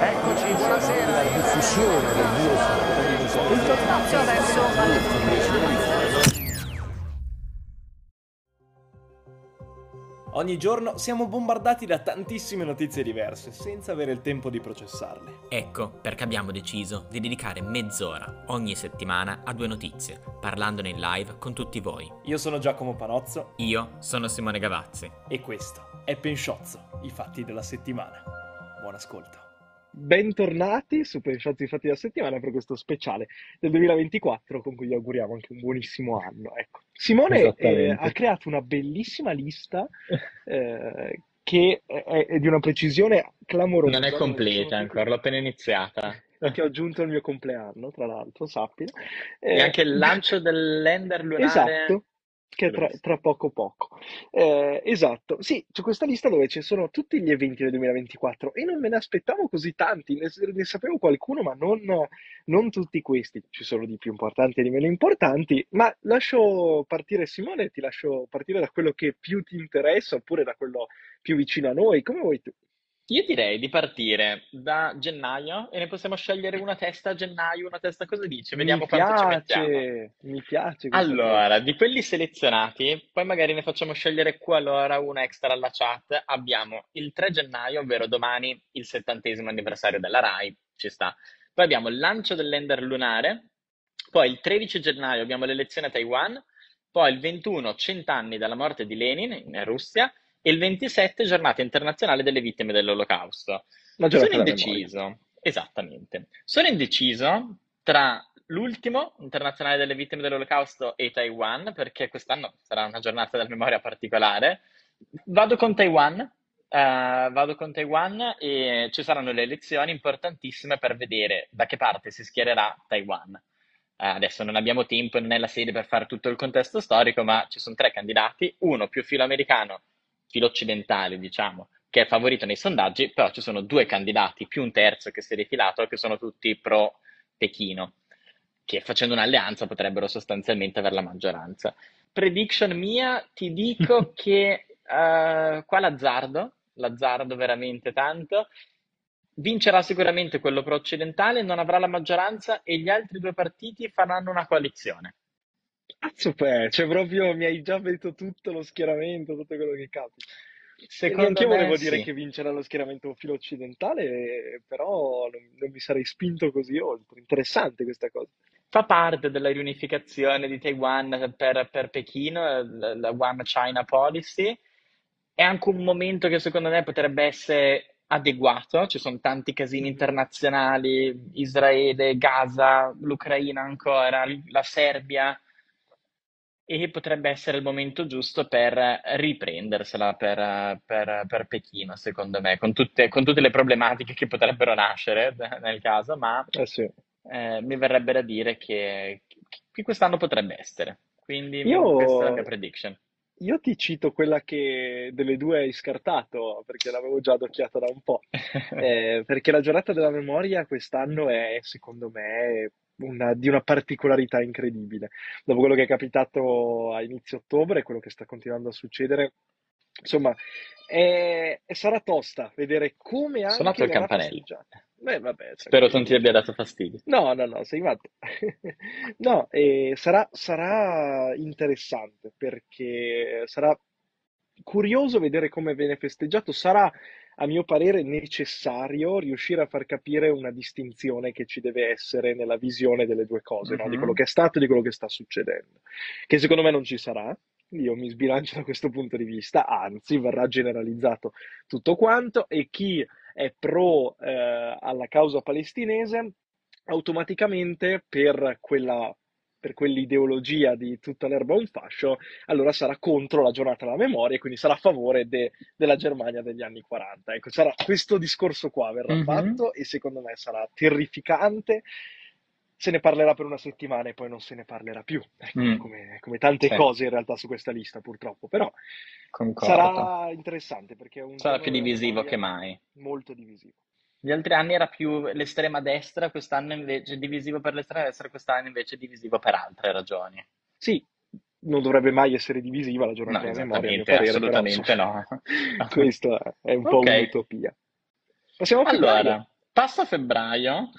Eccoci, buonasera. La diffusione del virus. Lo spazio adesso alle fonti. Ogni giorno siamo bombardati da tantissime notizie diverse, senza avere il tempo di processarle. Ecco perché abbiamo deciso di dedicare mezz'ora ogni settimana a due notizie, parlandone in live con tutti voi. Io sono Giacomo Panozzo Io sono Simone Gavazzi. e questo è Pensciozzo, i fatti della settimana. Buon ascolto. Bentornati su Pensati i fatti della settimana per questo speciale del 2024 con cui vi auguriamo anche un buonissimo anno. Ecco. Simone eh, ha creato una bellissima lista eh, che è, è di una precisione clamorosa. Non è completa ancora, l'ho appena iniziata. Che ho aggiunto al mio compleanno, tra l'altro, sappilo. E Eh, anche il lancio dell'Ender lunare. Esatto, che tra, tra poco poco. Eh, esatto, sì, c'è questa lista dove ci sono tutti gli eventi del 2024 e non me ne aspettavo così tanti, ne, ne sapevo qualcuno, ma non, non tutti questi. Ci sono di più importanti e di meno importanti, ma lascio partire Simone, ti lascio partire da quello che più ti interessa oppure da quello più vicino a noi, come vuoi tu. Io direi di partire da gennaio e ne possiamo scegliere una testa a gennaio, una testa cosa dici? Vediamo mi quanto ci mettiamo. piace, mi piace Allora, di quelli selezionati, poi magari ne facciamo scegliere qualora una extra alla chat. Abbiamo il 3 gennaio, ovvero domani, il settantesimo anniversario della RAI, ci sta. Poi abbiamo il lancio dell'Ender lunare, poi il 13 gennaio abbiamo l'elezione a Taiwan, poi il 21 cent'anni dalla morte di Lenin in Russia e il 27 giornata internazionale delle vittime dell'Olocausto. Sono indeciso, esattamente. Sono indeciso tra l'ultimo internazionale delle vittime dell'Olocausto e Taiwan, perché quest'anno sarà una giornata della memoria particolare. Vado con Taiwan, eh, vado con Taiwan e ci saranno le elezioni importantissime per vedere da che parte si schiererà Taiwan. Eh, adesso non abbiamo tempo e non è la sede per fare tutto il contesto storico, ma ci sono tre candidati, uno più filoamericano, filo occidentale, diciamo, che è favorito nei sondaggi, però ci sono due candidati più un terzo che si è rifilato, che sono tutti pro Pechino, che facendo un'alleanza potrebbero sostanzialmente avere la maggioranza. Prediction mia, ti dico che eh, qua l'azzardo, l'azzardo veramente tanto, vincerà sicuramente quello pro-occidentale, non avrà la maggioranza e gli altri due partiti faranno una coalizione. Beh, cioè proprio mi hai già detto tutto lo schieramento, tutto quello che capita. Secondo anche io me volevo dire sì. che vincerà lo schieramento filo occidentale, però non, non mi sarei spinto così oltre. Interessante questa cosa. Fa parte della riunificazione di Taiwan per, per Pechino, la, la One China Policy. È anche un momento che secondo me potrebbe essere adeguato. Ci sono tanti casini internazionali, Israele, Gaza, l'Ucraina ancora, la Serbia. E potrebbe essere il momento giusto per riprendersela per, per- per Pechino, secondo me, con tutte, con tutte le problematiche che potrebbero nascere nel caso, ma Eh sì. eh, mi verrebbe da dire che, che quest'anno potrebbe essere. Quindi Io- questa è la mia prediction. Io ti cito quella che delle due hai scartato, perché l'avevo già adocchiata da un po'. Eh, perché la giornata della memoria quest'anno è, secondo me, una- di una particolarità incredibile. Dopo quello che è capitato a inizio ottobre, quello che sta continuando a succedere, insomma, è- sarà tosta vedere come anche Suonato il campanello. Beh, vabbè, Spero tranquillo. non ti abbia dato fastidio. No, no, no, sei matto. No, eh, sarà, sarà interessante perché sarà curioso vedere come viene festeggiato. Sarà, a mio parere, necessario riuscire a far capire una distinzione che ci deve essere nella visione delle due cose, no? Di Mhm. quello che è stato e di quello che sta succedendo, che secondo me non ci sarà. Io mi sbilancio da questo punto di vista, anzi, verrà generalizzato tutto quanto e chi è pro eh, alla causa palestinese, automaticamente per quella, per quell'ideologia di tutta l'erba un fascio, allora sarà contro la giornata della memoria e quindi sarà a favore de- della Germania degli anni 40. Ecco, sarà, questo discorso qua verrà Mhm. fatto e secondo me sarà terrificante. Se ne parlerà per una settimana e poi non se ne parlerà più, ecco, Mm. come, come tante Sì. cose in realtà su questa lista purtroppo, però Concordo. sarà interessante perché Sarà più divisivo che mai. molto divisivo. Gli altri anni era più l'estrema destra, quest'anno invece divisivo per l'estrema destra, quest'anno invece divisivo per altre ragioni. Sì, non dovrebbe mai essere divisiva la giornata No, della memoria, a mio parere, però, assolutamente insomma, no. questo è un po' Ok. un'utopia. Passiamo a Allora, febbraio. Passo a febbraio.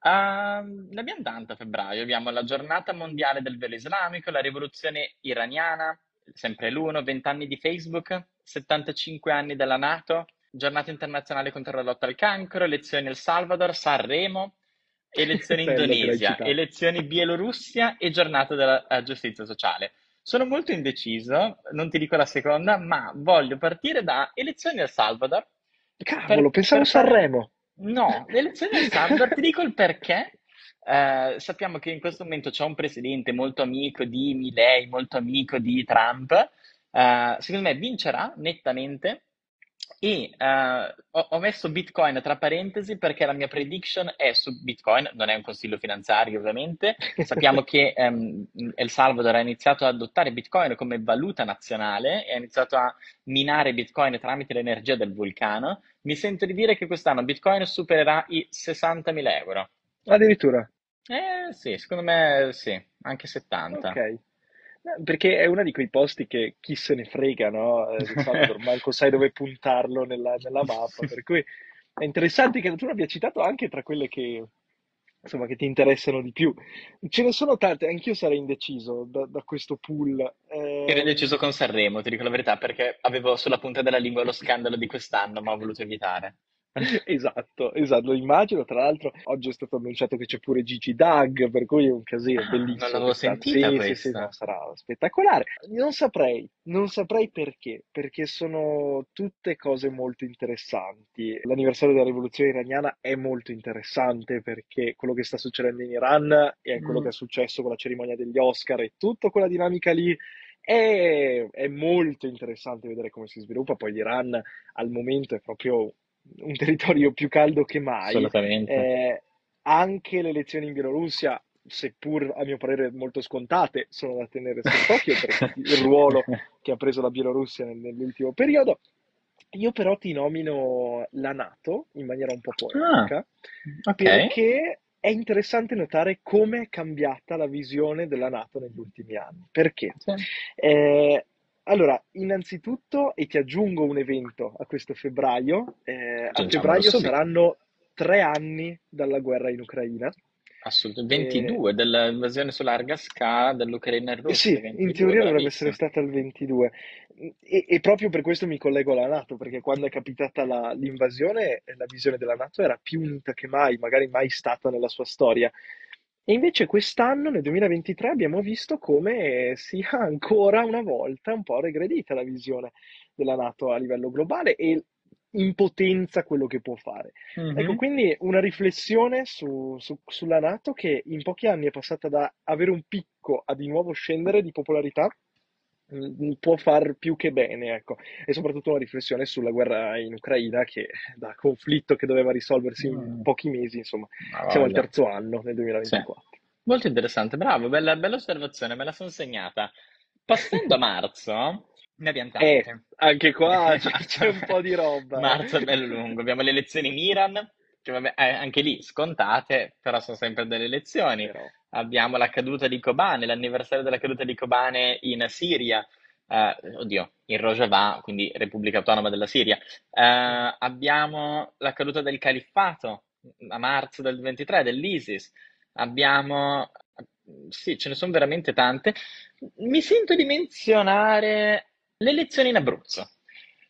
Uh, ne abbiamo tanta a febbraio. Abbiamo la giornata mondiale del velo islamico, la rivoluzione iraniana, sempre l'uno, 20 anni di Facebook, 75 anni della Nato, giornata internazionale contro la lotta al cancro, elezioni El Salvador, Sanremo, elezioni in Indonesia, elezioni Bielorussia e giornata della uh, giustizia sociale. Sono molto indeciso, non ti dico la seconda, ma voglio partire da elezioni El Salvador. Cavolo, per, pensavo per Sanremo. No, le elezioni del Salvador, ti dico il perché. Eh, sappiamo che in questo momento c'è un presidente molto amico di Milei, molto amico di Trump. Eh, secondo me vincerà nettamente e uh, ho, ho, messo Bitcoin tra parentesi perché la mia prediction è su Bitcoin, non è un consiglio finanziario ovviamente. Sappiamo che um, El Salvador ha iniziato ad adottare Bitcoin come valuta nazionale e ha iniziato a minare Bitcoin tramite l'energia del vulcano. Mi sento di dire che quest'anno Bitcoin supererà i 60.000 euro. Addirittura? Eh sì, secondo me sì, anche 70. Ok. Perché è uno di quei posti che chi se ne frega, no? Eh, Salvador, manco sai dove puntarlo nella, nella mappa, per cui è interessante che tu l'abbia citato anche tra quelle che, insomma, che ti interessano di più. Ce ne sono tante, anch'io sarei indeciso da, da questo pool. Eh... Ero indeciso con Sanremo, ti dico la verità, perché avevo sulla punta della lingua lo scandalo di quest'anno, ma ho voluto evitare. Esatto, esatto, lo immagino. Tra l'altro, oggi è stato annunciato che c'è pure Gigi Dag, per cui è un casino Ah, bellissimo. non l'avevo quest'anno. sentita Sì, sì, sì, questa. no, sarà spettacolare. Non saprei, non saprei perché, perché sono tutte cose molto interessanti. L'anniversario della rivoluzione iraniana è molto interessante perché quello che sta succedendo in Iran e quello Mm. che è successo con la cerimonia degli Oscar e tutta quella dinamica lì. È, è molto interessante vedere come si sviluppa. Poi l'Iran al momento è proprio un territorio più caldo che mai. Assolutamente. Eh, anche le elezioni in Bielorussia, seppur a mio parere molto scontate, sono da tenere sott'occhio per il ruolo che ha preso la Bielorussia nel- nell'ultimo periodo. Io però ti nomino la Nato in maniera un po' Ah, polemica, ok. perché è interessante notare come è cambiata la visione della Nato negli ultimi anni. Perché? Sì. Eh, allora, innanzitutto, e ti aggiungo un evento a questo febbraio, eh, a Aggiungiamolo febbraio subito. saranno tre anni dalla guerra in Ucraina. Assolutamente. E- 22 dell'invasione su larga scala dell'Ucraina e Eh Russia. sì, 22, in teoria dovrebbe bravissimo. essere stata il 22 e, e proprio per questo mi collego alla NATO, perché quando è capitata la- l'invasione eh, la visione della NATO era più unita che mai, magari mai stata nella sua storia. E invece quest'anno, nel 2023, abbiamo visto come sia ancora una volta un po' regredita la visione della NATO a livello globale e in potenza quello che può fare. Ecco, Mhm. quindi una riflessione su- su- sulla NATO che in pochi anni è passata da avere un picco a di nuovo scendere di popolarità, mm, può far più che bene, ecco. E soprattutto una riflessione sulla guerra in Ucraina, che da conflitto che doveva risolversi in Mm. pochi mesi, insomma, Ma siamo al terzo anno nel 2024. Molto interessante, bravo, bella, bella osservazione, me la sono segnata. Passando a marzo, ne abbiamo Eh, tante. anche qua c'è, c'è un po' di roba. eh. Marzo è bello lungo, abbiamo le elezioni in Iran, che vabbè, eh, anche lì scontate, però sono sempre delle elezioni. Però, Abbiamo la caduta di Kobane, l'anniversario della caduta di Kobane in Siria, eh, oddio, in Rojava, quindi Repubblica Autonoma della Siria. Eh, abbiamo la caduta del califfato a marzo del 23 dell'ISIS. Abbiamo, sì, ce ne sono veramente tante. Mi sento di menzionare le elezioni in Abruzzo.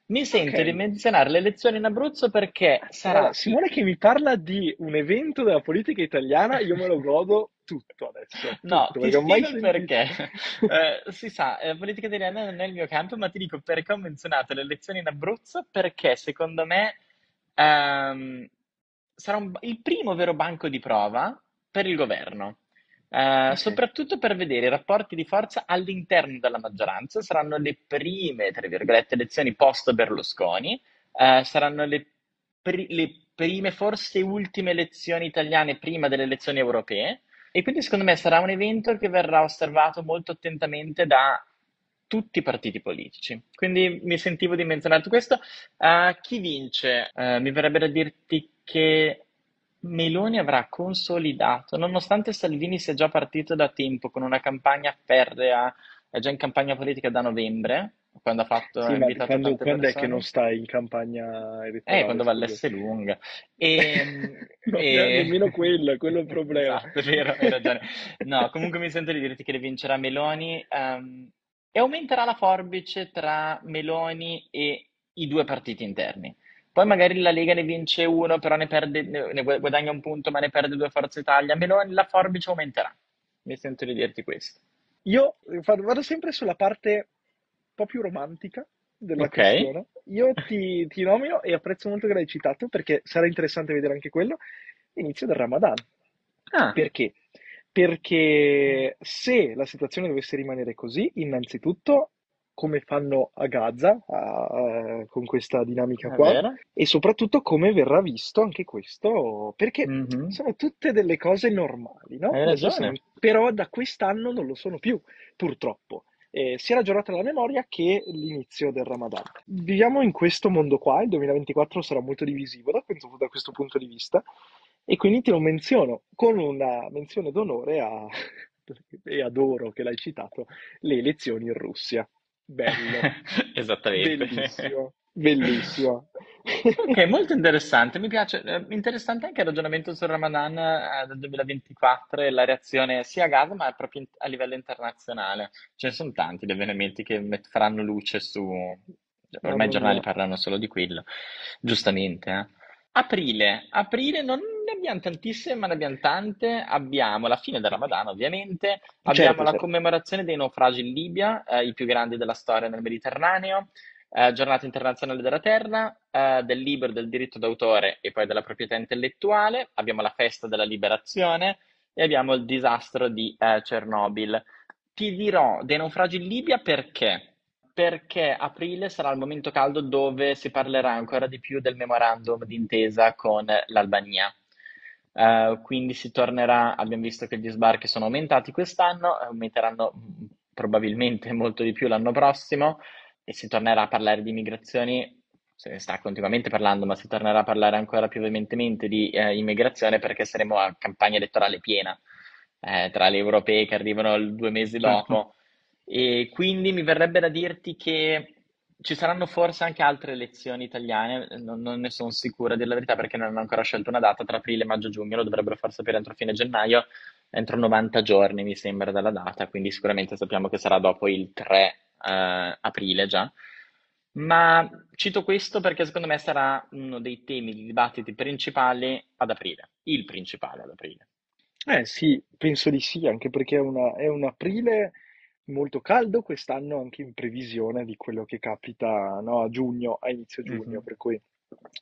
Mi sento Ok. di menzionare le elezioni in Abruzzo perché sarà Guarda, Simone che mi parla di un evento della politica italiana, io me lo godo tutto adesso. No, tutto, ti spiego il perché. Eh, si sa, eh, la politica italiana non è il mio campo, ma ti dico perché ho menzionato le elezioni in Abruzzo, perché secondo me ehm, sarà un- il primo vero banco di prova per il governo. Eh, Ok. soprattutto per vedere i rapporti di forza all'interno della maggioranza, saranno le prime, tra virgolette, elezioni post Berlusconi, eh, saranno le, pri- le prime, forse ultime elezioni italiane prima delle elezioni europee. E quindi secondo me sarà un evento che verrà osservato molto attentamente da tutti i partiti politici. Quindi mi sentivo di menzionare questo. Eh, chi vince? Eh, mi verrebbe da dirti che Meloni avrà consolidato, nonostante Salvini sia già partito da tempo con una campagna ferrea, è già in campagna politica da novembre, quando ha fatto, Sì, invitato quando, quando è che non stai in campagna Eh, elettorale, quando va scusa? all'Esselunga. E, No, e- nemmeno quello, quello è il problema. Esatto, è vero, hai ragione. No, comunque mi sento di dirti che le vincerà Meloni ehm, e aumenterà la forbice tra Meloni e i due partiti interni. Poi magari la Lega ne vince uno, però ne perde, ne guadagna un punto, ma ne perde due Forza Italia. Meloni la forbice aumenterà. Mi sento di dirti questo. Io fa- vado sempre sulla parte po' più romantica della Ok. questione. Io ti, ti nomino e apprezzo molto che l'hai citato perché sarà interessante vedere anche quello. L'inizio del Ramadan. Ah, Perché? Perché se la situazione dovesse rimanere così, innanzitutto, come fanno a Gaza, a- a- con questa dinamica è qua, vero? e soprattutto come verrà visto anche questo, perché Mhm. sono tutte delle cose normali, no? Hai Adesso ragione. siamo- però da quest'anno non lo sono più, purtroppo. Eh, sia la giornata della memoria che l'inizio del Ramadan. Viviamo in questo mondo qua, il 2024 sarà molto divisivo da questo, da questo punto di vista, e quindi te lo menziono con una menzione d'onore a, e adoro che l'hai citato, le elezioni in Russia. Bello, Esattamente. bellissimo, bellissimo. Ok, molto interessante, mi piace. Eh, Interessante anche il ragionamento sul Ramadan eh, del 2024 e la reazione sia a Gaza, ma proprio in- a livello internazionale. Ce ne sono tanti di avvenimenti che met- faranno luce su... Ormai Mamma i giornali mia. parlano solo di quello, giustamente. eh. Aprile, aprile non ne abbiamo tantissime, ma ne abbiamo tante. Abbiamo la fine del Ramadan, ovviamente. Abbiamo Certo, la certo. commemorazione dei naufragi in Libia, eh, i più grandi della storia nel Mediterraneo eh, Giornata internazionale della terra, eh, del libro del diritto d'autore e poi della proprietà intellettuale, abbiamo la festa della liberazione e abbiamo il disastro di eh, Chernobyl. Ti dirò dei naufragi in Libia perché? Perché aprile sarà il momento caldo dove si parlerà ancora di più del memorandum d'intesa con l'Albania. Eh, quindi si tornerà, abbiamo visto che gli sbarchi sono aumentati quest'anno, aumenteranno mm, probabilmente molto di più l'anno prossimo e si tornerà a parlare di migrazioni, se ne sta continuamente parlando, ma si tornerà a parlare ancora più veementemente di eh, immigrazione perché saremo a campagna elettorale piena, eh, tra le europee che arrivano due mesi dopo. E quindi mi verrebbe da dirti che ci saranno forse anche altre elezioni italiane, non, non ne sono sicura, a dire la verità, perché non hanno ancora scelto una data tra aprile, maggio e giugno, lo dovrebbero far sapere entro fine gennaio, entro 90 giorni mi sembra dalla data, quindi sicuramente sappiamo che sarà dopo il 3 eh, aprile già. Ma cito questo perché secondo me sarà uno dei temi di dibattiti principali ad aprile, il principale ad aprile. Eh sì, penso di sì, anche perché è, una- è un aprile molto caldo quest'anno, anche in previsione di quello che capita, no, a giugno, a inizio giugno, Mhm. per cui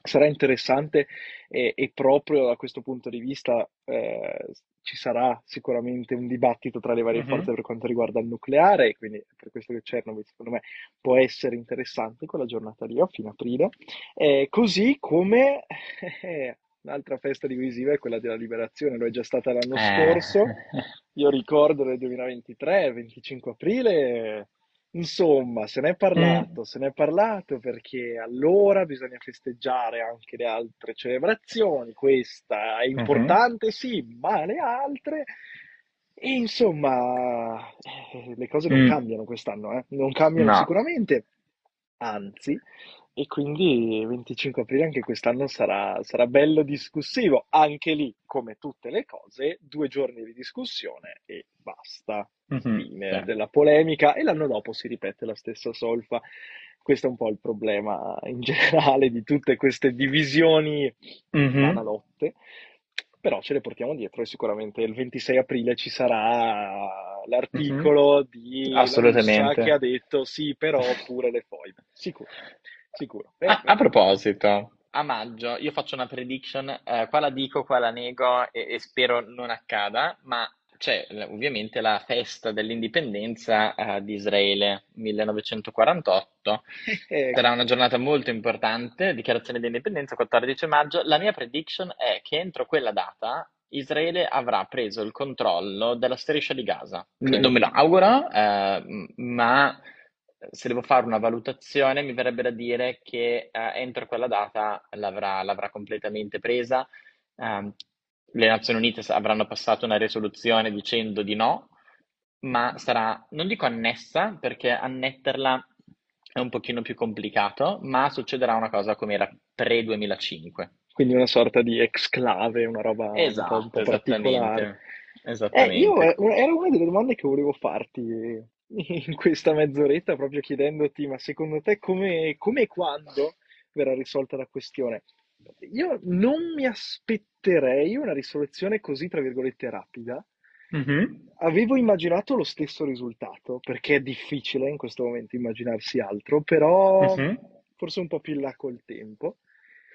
sarà interessante e, e proprio da questo punto di vista eh, ci sarà sicuramente un dibattito tra le varie Mhm. forze per quanto riguarda il nucleare, e quindi è per questo che Chernobyl secondo me può essere interessante quella giornata lì a fine aprile. Eh, così come eh, un'altra festa divisiva è quella della liberazione, lo è già stata l'anno Eh. scorso. Io ricordo nel 2023, il 25 aprile, insomma, se ne è parlato, se ne è parlato perché allora bisogna festeggiare anche le altre celebrazioni. Questa è Mhm. importante, sì, ma le altre. E insomma, eh, le cose non Mm. cambiano quest'anno, eh. Non cambiano No. sicuramente, anzi, e quindi il 25 aprile anche quest'anno sarà, sarà bello discussivo. Anche lì, come tutte le cose, due giorni di discussione e basta. Mhm. Fine Sì. della polemica e l'anno dopo si ripete la stessa solfa. Questo è un po' il problema in generale di tutte queste divisioni Mhm. banalotte, però ce le portiamo dietro e sicuramente il 26 aprile ci sarà l'articolo di La Russa Assolutamente. che ha detto sì, però pure le foibe. Sicuro, sicuro. Eh, A, proposito, a maggio io faccio una prediction, eh, qua la dico, qua la nego e, e spero non accada, ma c'è eh, ovviamente la festa dell'indipendenza eh, di Israele 1948. eh, Sarà una giornata molto importante, dichiarazione di indipendenza 14 maggio. La mia prediction è che entro quella data Israele avrà preso il controllo della striscia di Gaza. Ok. Non me lo auguro, m- ma se devo fare una valutazione mi verrebbe da dire che eh, entro quella data l'avrà l'avrà completamente presa. Ehm, le Nazioni Unite avranno passato una risoluzione dicendo di no, ma sarà, non dico annessa, perché annetterla è un pochino più complicato, ma succederà una cosa come era pre-2005. Quindi una sorta di exclave, una roba un po', un Esatto, po' particolare. esattamente. Eh, io eh, era una delle domande che volevo farti in questa mezz'oretta, proprio chiedendoti, ma secondo te come, come e quando verrà risolta la questione? Io non mi aspetterei una risoluzione così, tra virgolette, rapida. Mhm. Avevo immaginato lo stesso risultato, perché è difficile in questo momento immaginarsi altro, però Mhm. forse un po' più in là col tempo.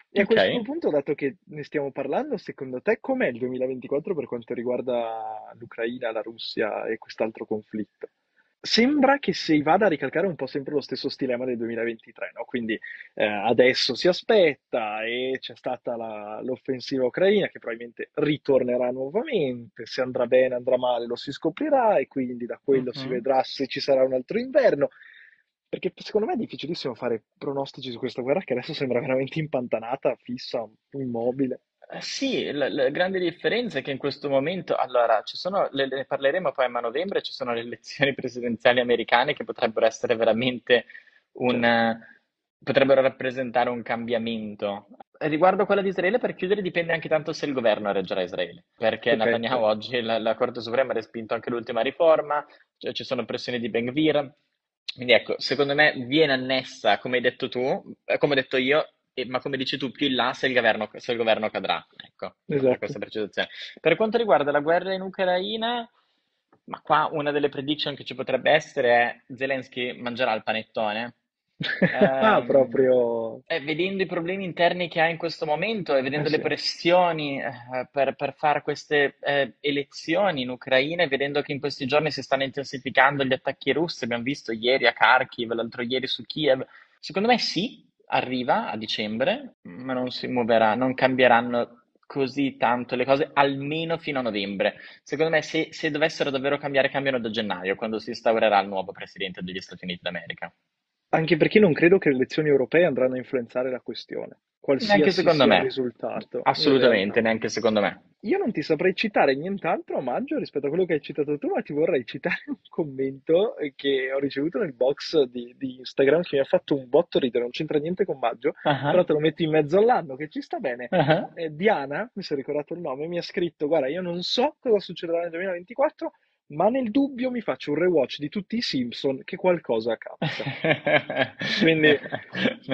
E a Ok. questo punto, dato che ne stiamo parlando, secondo te com'è il 2024 per quanto riguarda l'Ucraina, la Russia e quest'altro conflitto? Sembra che si vada a ricalcare un po' sempre lo stesso stilema del 2023, no? Quindi eh, adesso si aspetta e c'è stata la- l'offensiva ucraina che probabilmente ritornerà nuovamente, se andrà bene, andrà male, lo si scoprirà e quindi da quello si Mhm. vedrà se ci sarà un altro inverno. Perché secondo me è difficilissimo fare pronostici su questa guerra che adesso sembra veramente impantanata, fissa, immobile. Eh, Sì, la, la grande differenza è che in questo momento, allora, ci sono, le- ne parleremo poi a novembre, ci sono le elezioni presidenziali americane che potrebbero essere veramente un, Certo. eh, potrebbero rappresentare un cambiamento. Riguardo quella di Israele, per chiudere, dipende anche tanto se il governo reggerà Israele, perché Netanyahu oggi, la, la Corte Suprema ha respinto anche l'ultima riforma, cioè ci sono pressioni di Ben Gvir, quindi ecco, secondo me viene annessa, come hai detto tu, eh, come ho detto io, e- ma come dici tu, più in là se il governo, se il governo cadrà. Ecco, Esatto. questa precisazione. Per quanto riguarda la guerra in Ucraina, ma qua una delle prediction che ci potrebbe essere è Zelensky mangerà il panettone. Ah, Ehm, proprio... eh, vedendo i problemi interni che ha in questo momento e vedendo Eh le sì. pressioni eh, per, per fare queste eh, elezioni in Ucraina e vedendo che in questi giorni si stanno intensificando gli attacchi russi, abbiamo visto ieri a Kharkiv, l'altro ieri su Kiev, secondo me sì, arriva a dicembre, ma non si muoverà, non cambieranno così tanto le cose, almeno fino a novembre. Secondo me se, se dovessero davvero cambiare, cambiano da gennaio, quando si instaurerà il nuovo presidente degli Stati Uniti d'America. Anche perché non credo che le elezioni europee andranno a influenzare la questione, Neanche qualsiasi secondo sia il me. risultato, Assolutamente, neanche secondo me. Io non ti saprei citare nient'altro a maggio rispetto a quello che hai citato tu, ma ti vorrei citare un commento che ho ricevuto nel box di, di Instagram che mi ha fatto un botto ridere, non c'entra niente con maggio, Ah, però te lo metti in mezzo all'anno, che ci sta bene. ah. Eh, Diana, mi sono ricordato il nome, mi ha scritto, guarda, io non so cosa succederà nel 2024, ma nel dubbio mi faccio un rewatch di tutti i Simpson che qualcosa capita. Quindi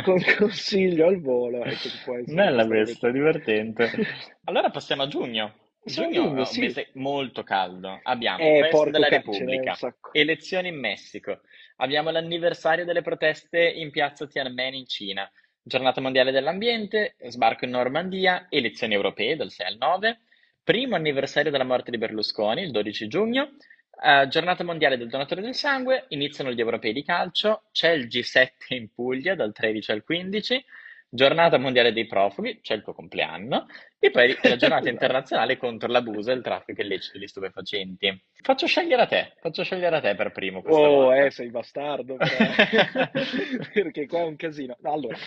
con consiglio al volo, ecco, Bella questa divertente. Allora passiamo a giugno. Giugno giugno, è un sì. mese molto caldo. Abbiamo Eh, Festa porco della un Repubblica, elezioni in Messico, abbiamo l'anniversario delle proteste in piazza Tiananmen in Cina, giornata mondiale dell'ambiente, sbarco in Normandia, elezioni europee dal 6 al 9, primo anniversario della morte di Berlusconi, il 12 giugno, eh, giornata mondiale del donatore del sangue, iniziano gli europei di calcio, c'è il G7 in Puglia dal 13 al 15, giornata mondiale dei profughi, c'è il tuo compleanno, e poi la giornata internazionale contro l'abuso e il traffico illecito di stupefacenti. Faccio scegliere a te, faccio scegliere a te per primo Oh, volta. eh, sei bastardo, però. Perché qua è un casino. No, Allora,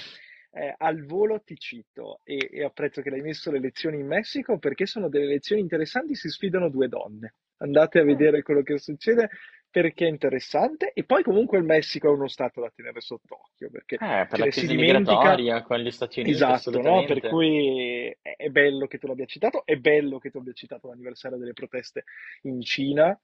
eh, al volo ti cito e, e apprezzo che l'hai messo le elezioni in Messico perché sono delle elezioni interessanti, si sfidano due donne. Andate a vedere quello che succede perché è interessante e poi comunque il Messico è uno stato da tenere sott'occhio perché Eh, per la crisi dimentica. con gli Stati Uniti, Esatto, no? Per cui è bello che tu l'abbia citato, è bello che tu abbia citato l'anniversario delle proteste in Cina,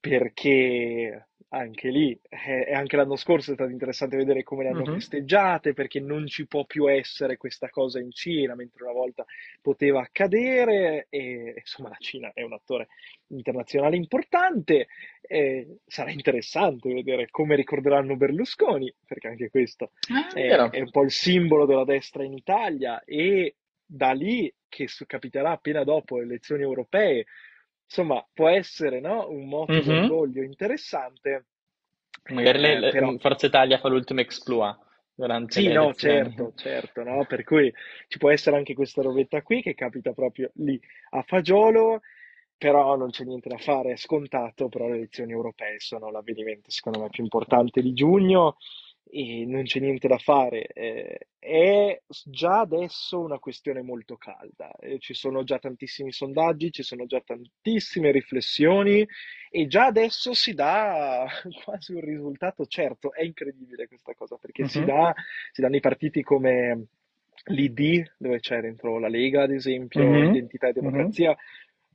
perché anche lì, eh, e anche l'anno scorso è stato interessante vedere come le hanno Mhm. festeggiate, perché non ci può più essere questa cosa in Cina, mentre una volta poteva accadere, e insomma la Cina è un attore internazionale importante, e sarà interessante vedere come ricorderanno Berlusconi, perché anche questo Ah, è è, un po' il simbolo della destra in Italia e da lì che capiterà appena dopo le elezioni europee, insomma, può essere no? un moto Mhm. d'orgoglio interessante, Magari eh, le- però Forza Italia fa l'ultimo exploit durante sì, no, certo, certo, no? Per cui ci può essere anche questa rovetta qui che capita proprio lì a fagiolo, però non c'è niente da fare, è scontato, però le elezioni europee sono l'avvenimento secondo me più importante di giugno e non c'è niente da fare. Eh, è già adesso una questione molto calda. Eh, ci sono già tantissimi sondaggi, ci sono già tantissime riflessioni e già adesso si dà quasi un risultato certo. È incredibile questa cosa perché uh-huh. si, Mhm. dà, si danno i partiti come l'ID, dove c'è dentro la Lega, ad esempio, Mhm. Identità e Mhm. Democrazia.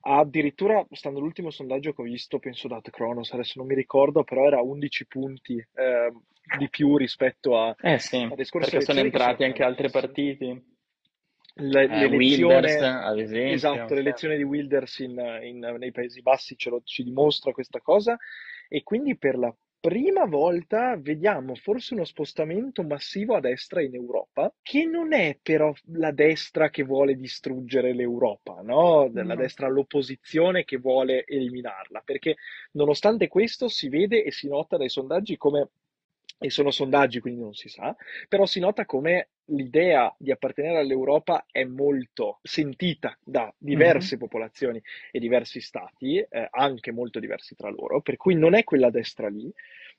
Addirittura, stando all'ultimo sondaggio che ho visto, penso da The Kronos, adesso non mi ricordo, però era 11 punti eh, di più rispetto a, Eh sì, perché sono entrati anche altri partiti. Le- Eh, l'elezione, Wilders, ad esempio. esatto, l'elezione di Wilders in- in- nei Paesi Bassi ce lo- ci dimostra questa cosa e quindi per la prima volta vediamo forse uno spostamento massivo a destra in Europa, che non è però la destra che vuole distruggere l'Europa, no? La destra all'opposizione che vuole eliminarla, perché nonostante questo si vede e si nota dai sondaggi come, e sono sondaggi quindi non si sa, però si nota come l'idea di appartenere all'Europa è molto sentita da diverse popolazioni e diversi stati, eh, anche molto diversi tra loro, per cui non è quella destra lì,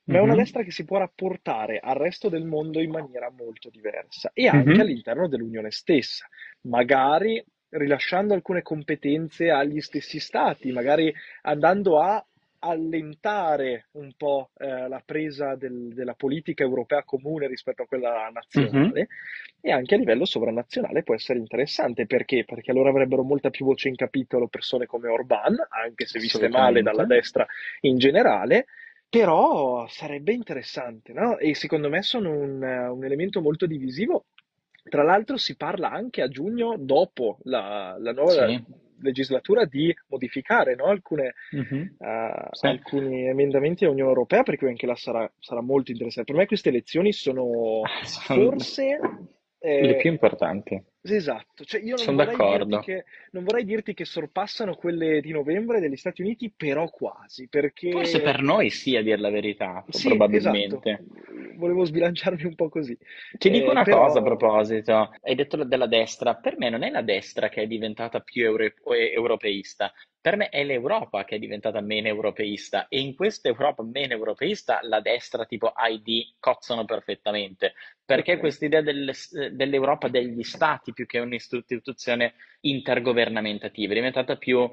ma è una Mhm. destra che si può rapportare al resto del mondo in maniera molto diversa e anche Mhm. all'interno dell'Unione stessa, magari rilasciando alcune competenze agli stessi stati, magari andando a allentare un po' eh, la presa del- della politica europea comune rispetto a quella nazionale e anche a livello sovranazionale può essere interessante perché? Perché allora avrebbero molta più voce in capitolo persone come Orbán, anche se viste male dalla destra in generale, però sarebbe interessante, no? E secondo me sono un, un elemento molto divisivo. Tra l'altro si parla anche a giugno, dopo la, la nuova Sì. Legislatura, di modificare, no? Alcune, Mhm. eh, Sì. alcuni emendamenti all'Unione Europea, per cui anche là sarà, sarà molto interessante. Per me queste elezioni sono Sono forse... eh, le più importanti. Esatto, cioè io non Sono vorrei dirti d'accordo. che, non vorrei dirti che sorpassano quelle di novembre degli Stati Uniti, però quasi, perché... Forse per noi sì, a dir la verità, Sì, probabilmente. esatto, volevo sbilanciarmi un po' così. Ti dico Eh, una cosa a proposito, hai detto della destra, per me non è la destra che è diventata più euro- europeista, per me è l'Europa che è diventata meno europeista e in questa Europa meno europeista la destra tipo ID cozzano perfettamente, perché questa idea del- dell'Europa degli stati più che un'istituzione intergovernamentativa è diventata più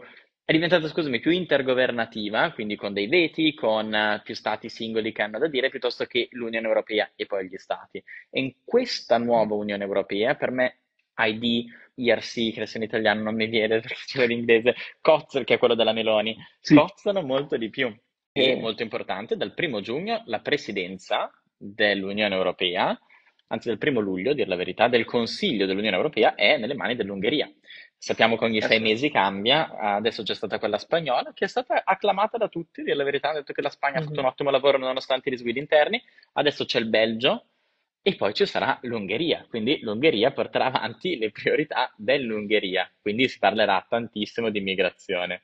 è diventata, scusami, più intergovernativa, quindi con dei veti, con eh, più stati singoli che hanno da dire, piuttosto che l'Unione Europea e poi gli stati. E in questa nuova Unione Europea, per me, ID, IRC, che adesso in italiano non mi viene perché c'è l'inglese, COZ, che è quello della Meloni, Sì. cozzano molto di più. E Eh. molto importante, dal primo giugno la presidenza dell'Unione Europea, anzi dal primo luglio, a dir la verità, del Consiglio dell'Unione Europea è nelle mani dell'Ungheria. Sappiamo che ogni Eh sei sì. mesi cambia, adesso c'è stata quella spagnola che è stata acclamata da tutti, a dire la verità, hanno detto che la Spagna ha fatto Mhm. un ottimo lavoro nonostante i risguidi interni, adesso c'è il Belgio e poi ci sarà l'Ungheria, quindi l'Ungheria porterà avanti le priorità dell'Ungheria, quindi si parlerà tantissimo di immigrazione.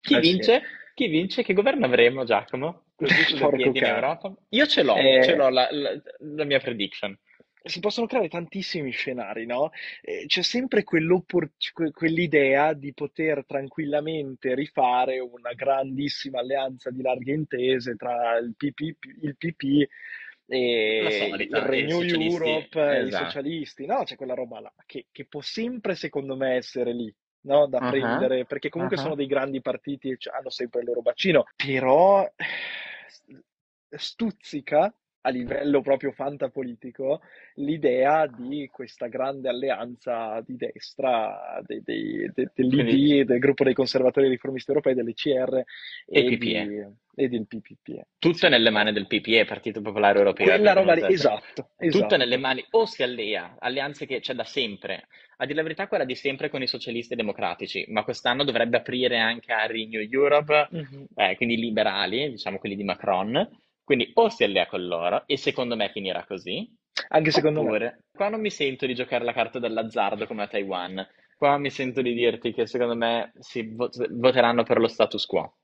Chi sì. vince? Chi vince? Che governo avremo, Giacomo? In. Europa? Io ce l'ho, Eh. ce l'ho la, la- la mia prediction. si possono creare tantissimi scenari, no? Eh, c'è sempre quell'idea di poter tranquillamente rifare una grandissima alleanza di larghe intese tra il PP, il PP e solita, il i Renew Europe e i esatto. socialisti, no? C'è quella roba là che, che può sempre, secondo me, essere lì. No, da Ah, prendere perché comunque ah. sono dei grandi partiti e c- hanno sempre il loro bacino, però eh, stuzzica a livello proprio fantapolitico l'idea di questa grande alleanza di destra dei- dei- de- dell'ID, del gruppo dei conservatori e riformisti europei, dell'ECR E e, PPE. di- e del PPE. Tutto è nelle mani del PPE, Partito Popolare Europeo. Quella roba lì, conoscersi. esatto, Tutto esatto. nelle mani, o si allea, alleanze che c'è da sempre. A dire la verità, quella di sempre con i socialisti democratici, ma quest'anno dovrebbe aprire anche a Renew Europe, Mhm. eh, quindi i liberali, diciamo quelli di Macron. Quindi o si allea con loro, e secondo me finirà così, Anche secondo me. oppure qua non mi sento di giocare la carta dell'azzardo come a Taiwan. Qua mi sento di dirti che secondo me si vo- voteranno per lo status quo.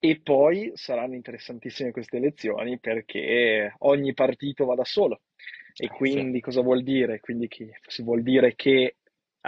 E poi saranno interessantissime queste elezioni perché ogni partito va da solo. E Eh, quindi cosa vuol dire? Quindi che si vuol dire che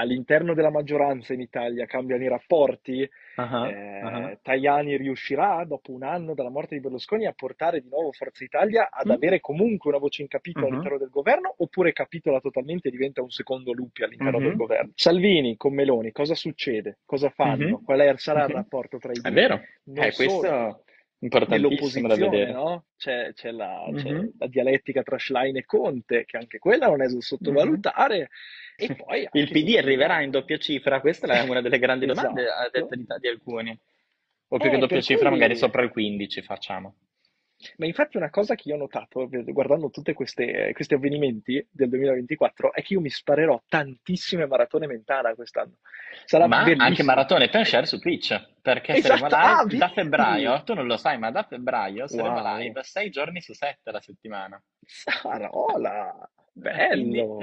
all'interno della maggioranza in Italia cambiano i rapporti, Ah, eh, ah. Tajani riuscirà, dopo un anno dalla morte di Berlusconi, a portare di nuovo Forza Italia ad Mm. avere comunque una voce in capitolo Mhm. all'interno del governo, oppure capitola totalmente e diventa un secondo Lupi all'interno Mhm. del governo? Salvini con Meloni, cosa succede? Cosa fanno? Mhm. Qual è, sarà il Mhm. rapporto tra i È due? vero, Non eh, questo importantissimo da vedere. no? C'è, c'è la, c'è Mhm. la dialettica tra Schlein e Conte, che anche quella non è da sottovalutare, e poi. Il PD arriverà in doppia cifra? Questa è una delle grandi domande a Esatto. detta di, di alcuni. O più Eh, che doppia cifra, cui- magari sopra il 15 facciamo. Ma infatti una cosa che io ho notato guardando tutti questi avvenimenti del 2024 è che io mi sparerò tantissime maratone mentana quest'anno. Sarà Ma anche bellissimo. maratone per share su Twitch, perché Esatto, saremo live ah, da febbraio, tu non lo sai, ma da febbraio saremo Wow. live 6 giorni su 7 la settimana. Sarola, bello.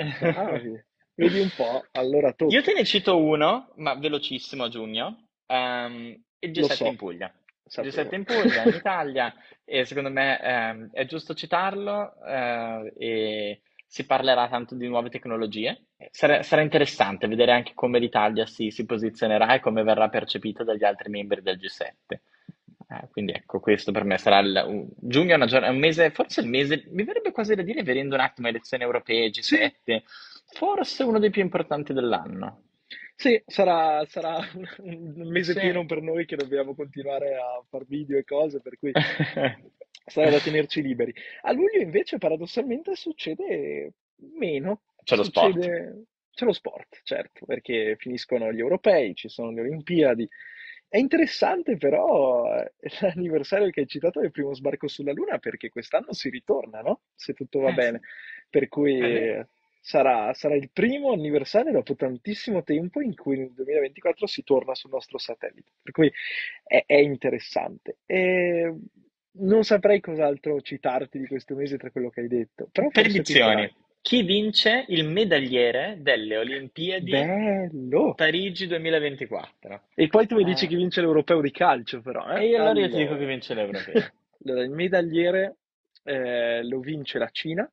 Vedi un po', allora tu. Io te ne cito uno, ma velocissimo a giugno, ehm, il Lo G7 so. in Puglia. Sapevo. G7 in Puglia, in Italia, e secondo me ehm, è giusto citarlo eh, e si parlerà tanto di nuove tecnologie. Sarà, sarà interessante vedere anche come l'Italia si, si posizionerà e come verrà percepita dagli altri membri del G7. Eh, quindi ecco, questo per me sarà il, un, giugno una giorn- è un mese, forse il mese, mi verrebbe quasi da dire, vedendo un attimo elezioni europee, G7, forse uno dei più importanti dell'anno. Sì, sarà, sarà un un mese Sì. pieno per noi che dobbiamo continuare a far video e cose, per cui sarà da tenerci liberi. A luglio invece paradossalmente succede meno. C'è lo sport. Succede- C'è lo sport, certo, perché finiscono gli europei, ci sono le Olimpiadi. È interessante però eh, l'anniversario che hai citato del primo sbarco sulla Luna perché quest'anno si ritorna, no? Se tutto va Eh, bene. Per cui Eh. Sarà, sarà il primo anniversario dopo tantissimo tempo in cui nel 2024 si torna sul nostro satellite. Per cui è, è interessante. E non saprei cos'altro citarti di questo mese tra quello che hai detto. Però Predizioni. Chi vince il medagliere delle Olimpiadi Bello! Parigi 2024? E poi tu mi dici chi vince l'europeo di calcio, però. eh? E io allora io ti Allora. dico che vince l'europeo. Allora, il medagliere eh, lo vince la Cina.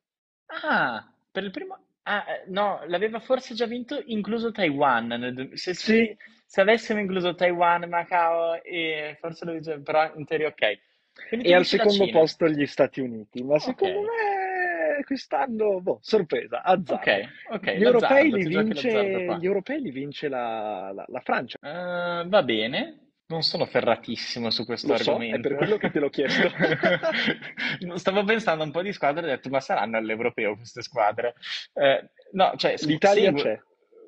Ah, per il primo... Ah, eh, no, l'aveva forse già vinto, incluso Taiwan. nel du- Se, Sì. se avessimo incluso Taiwan, Macao e forse lo vince, però in teoria ok. Quindi E tu al dici la secondo Cina. posto gli Stati Uniti. Ma Ok. secondo me quest'anno, boh, sorpresa, azzardo. Ok, ok, Gli europei, l'azzardo, li ti giochi vince, qua. gli europei li vince la, la- la Francia. Eh, va bene, non sono ferratissimo su questo Lo so, è argomento. per quello che te l'ho chiesto. Stavo pensando un po' di squadre e ho detto, ma saranno all'europeo queste squadre? Eh, no, cioè, L'Italia seguo- c'è.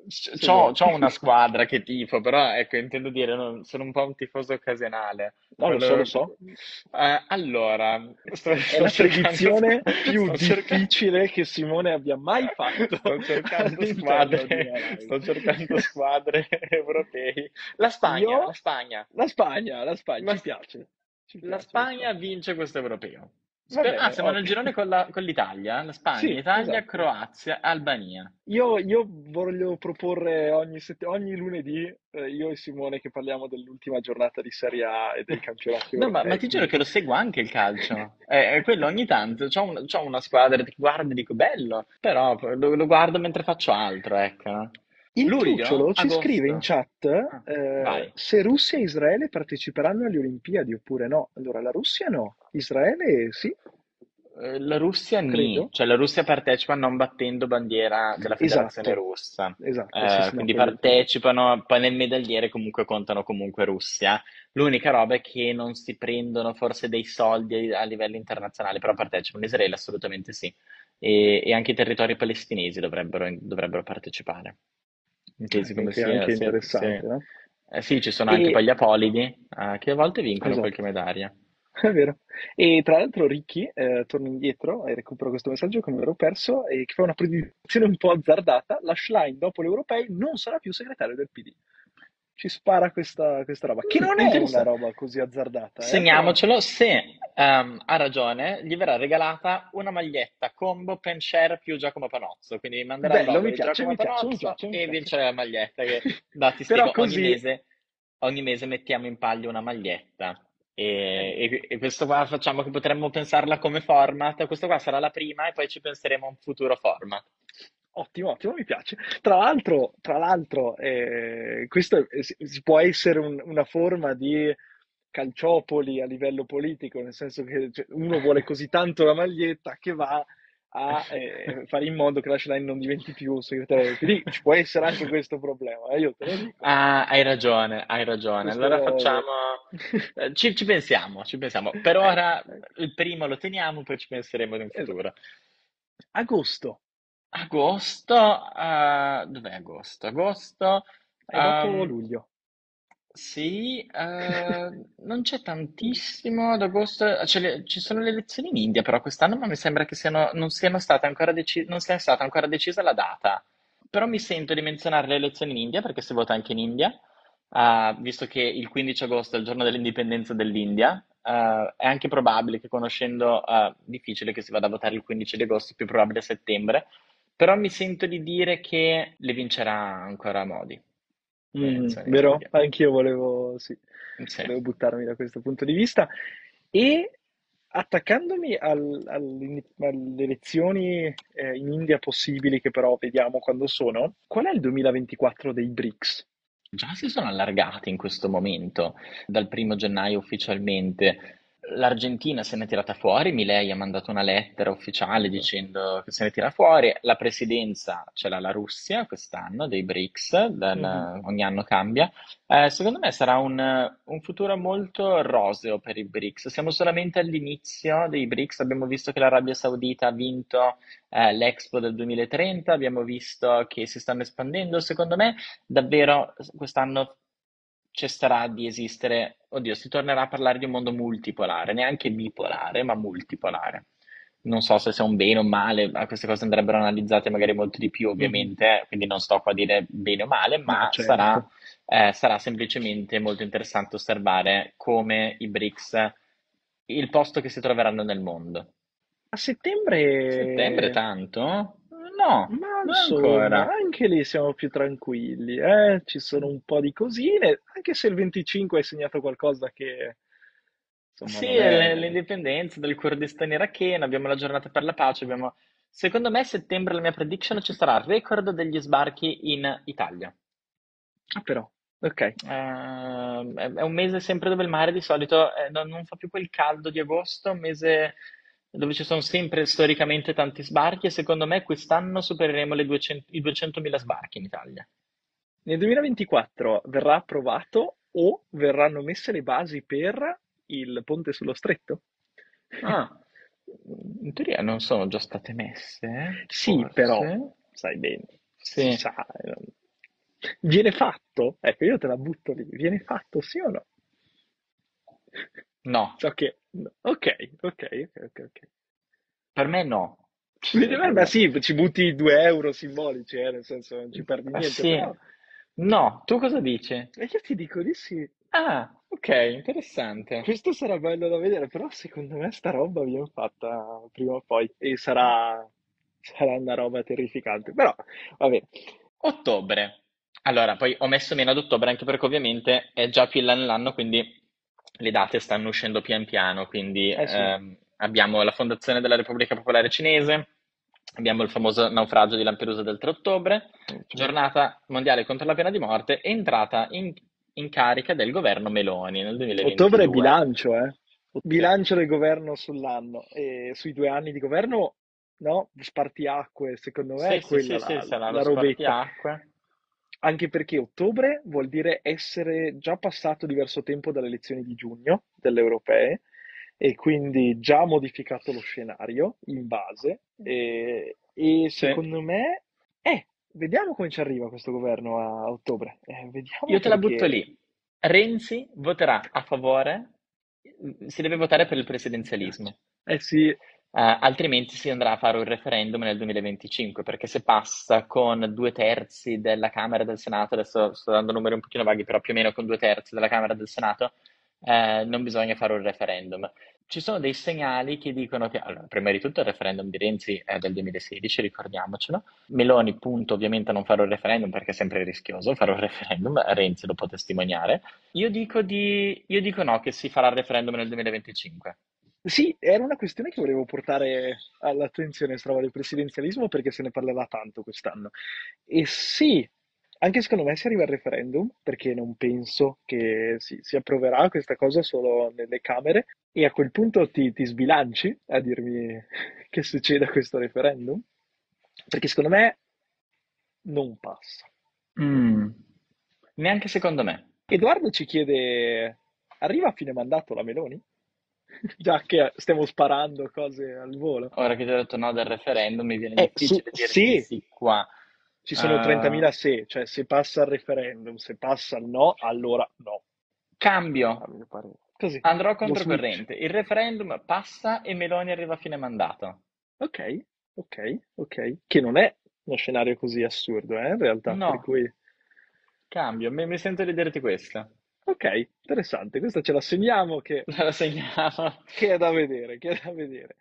Sì, c'ho una squadra che tifo, però ecco, intendo dire, no, sono un po' un tifoso occasionale. No, lo so, lo so. Eh, allora, sto, È la predizione più sto cercando- difficile che Simone abbia mai fatto. Sto cercando squadre, sto cercando squadre europei. La Spagna, Io- la Spagna. La Spagna, la Spagna, La- ci piace. Ci La piace, Spagna vince questo europeo. Va Sper- bene, ah, siamo nel girone con, la- con l'Italia, la Spagna, Sì, Italia, esatto. Croazia, Albania. Io, io voglio proporre ogni, sett- ogni lunedì, eh, io e Simone, che parliamo dell'ultima giornata di Serie A e dei campionati No, ma, ma ti giuro che lo seguo anche il calcio. È, è quello ogni tanto. C'ho, un- c'ho una squadra che guardo e dico bello, però lo, lo guardo mentre faccio altro, ecco. Il Luglio? Trucciolo ci Agosto? scrive in chat Ah, eh, se Russia e Israele parteciperanno alle Olimpiadi oppure no. Allora, la Russia no, Israele sì. Eh, La Russia Credo. ni, cioè la Russia partecipa non battendo bandiera della Federazione Esatto. Russa. Esatto, Eh, sì, no, quindi partecipano, poi nel medagliere comunque contano comunque Russia. L'unica roba è che non si prendono forse dei soldi a livello internazionale, però partecipano. Israele assolutamente sì. E, e anche i territori palestinesi dovrebbero, dovrebbero partecipare. Intesi come Anche, sia, anche sì, interessante, sì. no? Eh sì, ci sono E- anche poi gli apolidi, eh, che a volte vincono Esatto. qualche medaglia. È vero. E tra l'altro Ricky, eh, torno indietro e recupero questo messaggio che mi ero perso e che fa una predizione un po' azzardata. La Schlein dopo gli europei non sarà più segretario del PD. Ci spara questa, questa roba, che non è una roba così azzardata. eh, Segniamocelo, se ehm, ha ragione, gli verrà regalata una maglietta combo pen share più Giacomo Panozzo, quindi manderà Bello, mi piace, Giacomo mi piace, mi Panozzo piace, mi e piace. vincerà la maglietta che da, ti spiego, così- ogni mese, ogni mese mettiamo in palio una maglietta. E, e- e questo qua facciamo che potremmo pensarla come format, questo qua sarà la prima e poi ci penseremo a un futuro format. Ottimo, ottimo, mi piace. Tra l'altro, tra l'altro eh, questo è- si può essere un- una forma di calciopoli a livello politico, nel senso che cioè, uno vuole così tanto la maglietta che va a eh, fare in modo che la Schlein non diventi più segretario. Quindi ci può essere anche questo problema, eh. Ah, hai ragione, hai ragione. Questo- Allora facciamo, eh, ci, ci pensiamo, ci pensiamo. Per ora il primo lo teniamo, poi ci penseremo in Esatto. futuro. Agosto, Agosto, eh, dov'è agosto? Agosto, è dopo ehm, luglio. sì, eh, non c'è tantissimo ad agosto, cioè, le- ci sono le elezioni in India però quest'anno, ma mi sembra che siano- non siano state ancora deci- non sia stata ancora decisa la data. Però mi sento di menzionare le elezioni in India perché si vota anche in India, eh, visto che il 15 agosto è il giorno dell'indipendenza dell'India. eh, è anche probabile che conoscendo, eh, difficile che si vada a votare il 15 di agosto, più probabile a settembre. Però mi sento di dire che le vincerà ancora Modi. le Mm, vero? India. Anch'io volevo, sì, Sì. volevo buttarmi da questo punto di vista. E attaccandomi al- all'ini- alle elezioni eh, in India possibili, che però vediamo quando sono, qual è il 2024 dei BRICS? Già si sono allargati in questo momento, dal primo gennaio ufficialmente. L'Argentina se ne è tirata fuori, Milei ha mandato una lettera ufficiale dicendo che se ne tira fuori. La presidenza ce l'ha la Russia quest'anno dei BRICS, dal- Mhm. ogni anno cambia. Eh, secondo me sarà un, un futuro molto roseo per i BRICS. Siamo solamente all'inizio dei BRICS, abbiamo visto che l'Arabia Saudita ha vinto eh, l'Expo del 2030, abbiamo visto che si stanno espandendo. Secondo me davvero quest'anno cesserà di esistere, oddio, si tornerà a parlare di un mondo multipolare, neanche bipolare, ma multipolare. Non so se sia un bene o un male, ma queste cose andrebbero analizzate magari molto di più, ovviamente, quindi non sto qua a dire bene o male, ma No, certo. sarà, eh, sarà semplicemente molto interessante osservare come i BRICS, il posto che si troveranno nel mondo. A settembre... Settembre tanto? No, Ma insomma, ancora. anche lì siamo più tranquilli, eh? Ci sono un po' di cosine, anche se il 25 hai segnato qualcosa che insomma Sì, non è... l'indipendenza del Kurdistan iracheno, abbiamo la giornata per la pace, abbiamo... Secondo me a settembre la mia prediction ci sarà il record degli sbarchi in Italia. Ah, però, ok. Eh, è è un mese sempre dove il mare di solito eh, non, non fa più quel caldo di agosto, un mese dove ci sono sempre storicamente tanti sbarchi e secondo me quest'anno supereremo le 200 i 200.000 sbarchi in Italia. Nel 2024 verrà approvato o verranno messe le basi per il ponte sullo stretto? Ah, in teoria non sono già state messe, eh? Sì, Forse. però, sai bene, Sì. sa, eh, viene fatto? Ecco, io te la butto lì, viene fatto sì o no? No, che... Ok, ok, ok, ok, ok. per me no. Vedi, Ma sì, ci butti due euro simbolici, eh, nel senso non ci perdi Eh, niente, sì. però... No, tu cosa dici? E io ti dico di sì. Ah, ok, interessante. Questo sarà bello da vedere, però secondo me sta roba viene fatta prima o poi e sarà, sarà una roba terrificante. Però, va bene. Ottobre. Allora, poi ho messo meno ad ottobre anche perché ovviamente è già più in là nell'anno, quindi le date stanno uscendo pian piano. Quindi Eh sì. ehm, abbiamo la fondazione della Repubblica Popolare Cinese, abbiamo il famoso naufragio di Lampedusa del 3 ottobre, giornata mondiale contro la pena di morte entrata in, in carica del governo Meloni nel 2022. Ottobre è bilancio, eh. Bilancio del governo sull'anno e sui due anni di governo, no? Spartiacque, secondo me Sì, è sì, quella sì, la, sì, sarà la lo robetta. Anche perché ottobre vuol dire essere già passato diverso tempo dalle elezioni di giugno delle europee e quindi già modificato lo scenario in base e, e Sì. secondo me eh, vediamo come ci arriva questo governo a ottobre. Eh, vediamo Io te la butto lì. Renzi voterà a favore, si deve votare per il presidenzialismo. Eh sì, altrimenti si andrà a fare un referendum nel 2025, perché se passa con due terzi della Camera del Senato, adesso sto dando numeri un pochino vaghi, però più o meno con due terzi della Camera del Senato, eh, non bisogna fare un referendum. Ci sono dei segnali che dicono che, allora, prima di tutto il referendum di Renzi è del 2016, ricordiamocelo. Meloni, punto, ovviamente a non fare un referendum perché è sempre rischioso fare un referendum, Renzi lo può testimoniare. Io dico, di, io dico no, che si farà il referendum nel 2025. Sì, era una questione che volevo portare all'attenzione, roba del presidenzialismo, perché se ne parlerà tanto quest'anno. E sì, anche secondo me si arriva al referendum, perché non penso che si, si approverà questa cosa solo nelle Camere, e a quel punto ti, ti sbilanci a dirmi che succede a questo referendum, perché secondo me non passa. Mm, neanche secondo me. Edoardo ci chiede, arriva a fine mandato la Meloni? Già che stiamo sparando cose al volo. Ora che ti ho detto no del referendum, mi viene Eh, difficile su- sì. sì qua. Ci sono Ah. 30.000 se, cioè se passa il referendum, se passa il no, allora no, Cambio. Così. Andrò controcorrente. Il referendum passa e Meloni arriva a fine mandato. Ok, ok, ok. Che non è uno scenario così assurdo, eh, in realtà. No. Per cui... Cambio, mi, mi sento di dirti questo. Ok, interessante. Questa ce la segniamo che, La segniamo. che è da vedere, che è da vedere.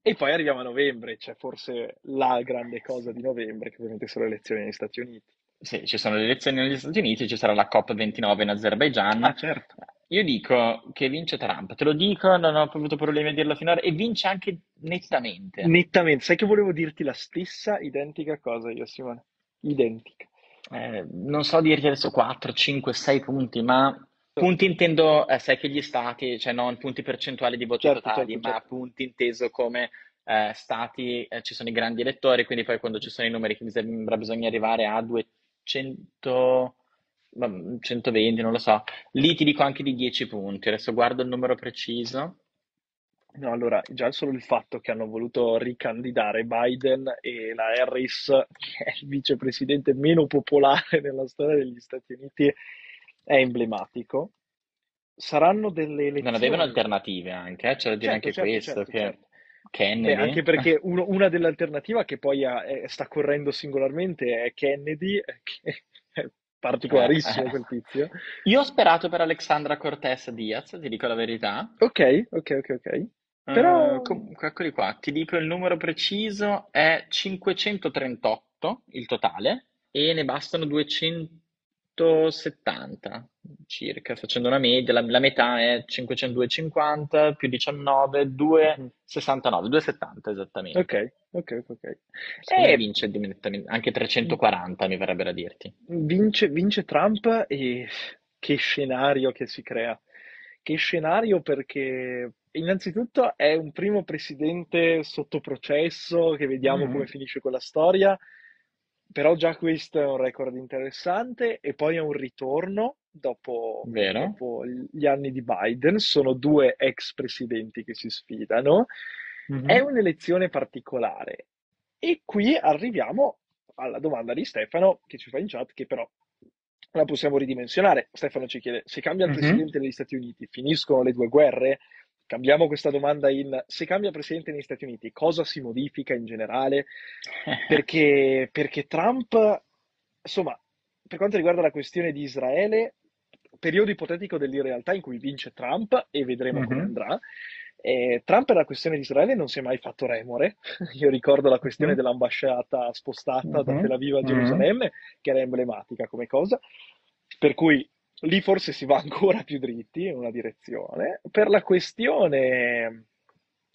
E poi arriviamo a novembre, c'è forse la grande cosa di novembre, che ovviamente sono le elezioni negli Stati Uniti. Sì, ci sono le elezioni negli Stati Uniti, ci sarà la COP29 in Azerbaigian. certo. Io dico che vince Trump, te lo dico, non ho avuto problemi a dirlo finora, e vince anche nettamente. Nettamente, sai che volevo dirti la stessa identica cosa io, Simone? Identica. Eh, non so dirti adesso 4, 5, 6 punti, ma punti intendo, eh, sai che gli stati, cioè non punti percentuali di voti Certo, totali, certo, ma certo. punti inteso come eh, stati, eh, ci sono i grandi elettori, quindi poi quando ci sono i numeri che mi sembra bisogna arrivare a 200, ma, 120, non lo so, lì ti dico anche di 10 punti, adesso guardo il numero preciso. No, allora, già solo il fatto che hanno voluto ricandidare Biden e la Harris, che è il vicepresidente meno popolare nella storia degli Stati Uniti, è emblematico. Saranno delle Non avevano elezioni. alternative anche, eh, c'è da dire Certo, anche certo, questo, certo, che certo. Kennedy... Beh, anche perché uno- una delle alternative che poi ha- è- sta correndo singolarmente è Kennedy, che è particolarissimo Eh, eh. quel tizio. Io ho sperato per Alexandra Cortés Diaz, ti dico la verità. Ok, ok, ok, ok. Però- Eh, comunque, eccoli qua. Ti dico il numero preciso è 538 il totale e ne bastano 270 circa, facendo una media. La, la metà è 502,50 più 19, 269, 270 esattamente. Ok, ok, ok. Me Eh, vince anche 340 mi verrebbe da dirti. Vince, vince Trump e che scenario che si crea. Che scenario perché innanzitutto è un primo presidente sotto processo che vediamo Mhm. come finisce quella storia, però già questo è un record interessante e poi è un ritorno dopo, dopo gli anni di Biden, sono due ex presidenti che si sfidano, Mhm. è un'elezione particolare e qui arriviamo alla domanda di Stefano che ci fa in chat, che però la possiamo ridimensionare. Stefano ci chiede: se cambia il Mhm. presidente negli Stati Uniti, finiscono le due guerre? Cambiamo questa domanda in se cambia presidente negli Stati Uniti, cosa si modifica in generale? Perché, perché Trump, insomma, per quanto riguarda la questione di Israele, periodo ipotetico dell'irrealtà in cui vince Trump e vedremo come Mhm. andrà. Eh, Trump per la questione di Israele non si è mai fatto remore. Io ricordo la questione Mhm. dell'ambasciata spostata da Mhm. Tel Aviv a Mhm. Gerusalemme, che era emblematica come cosa. Per cui lì forse si va ancora più dritti in una direzione. Per la questione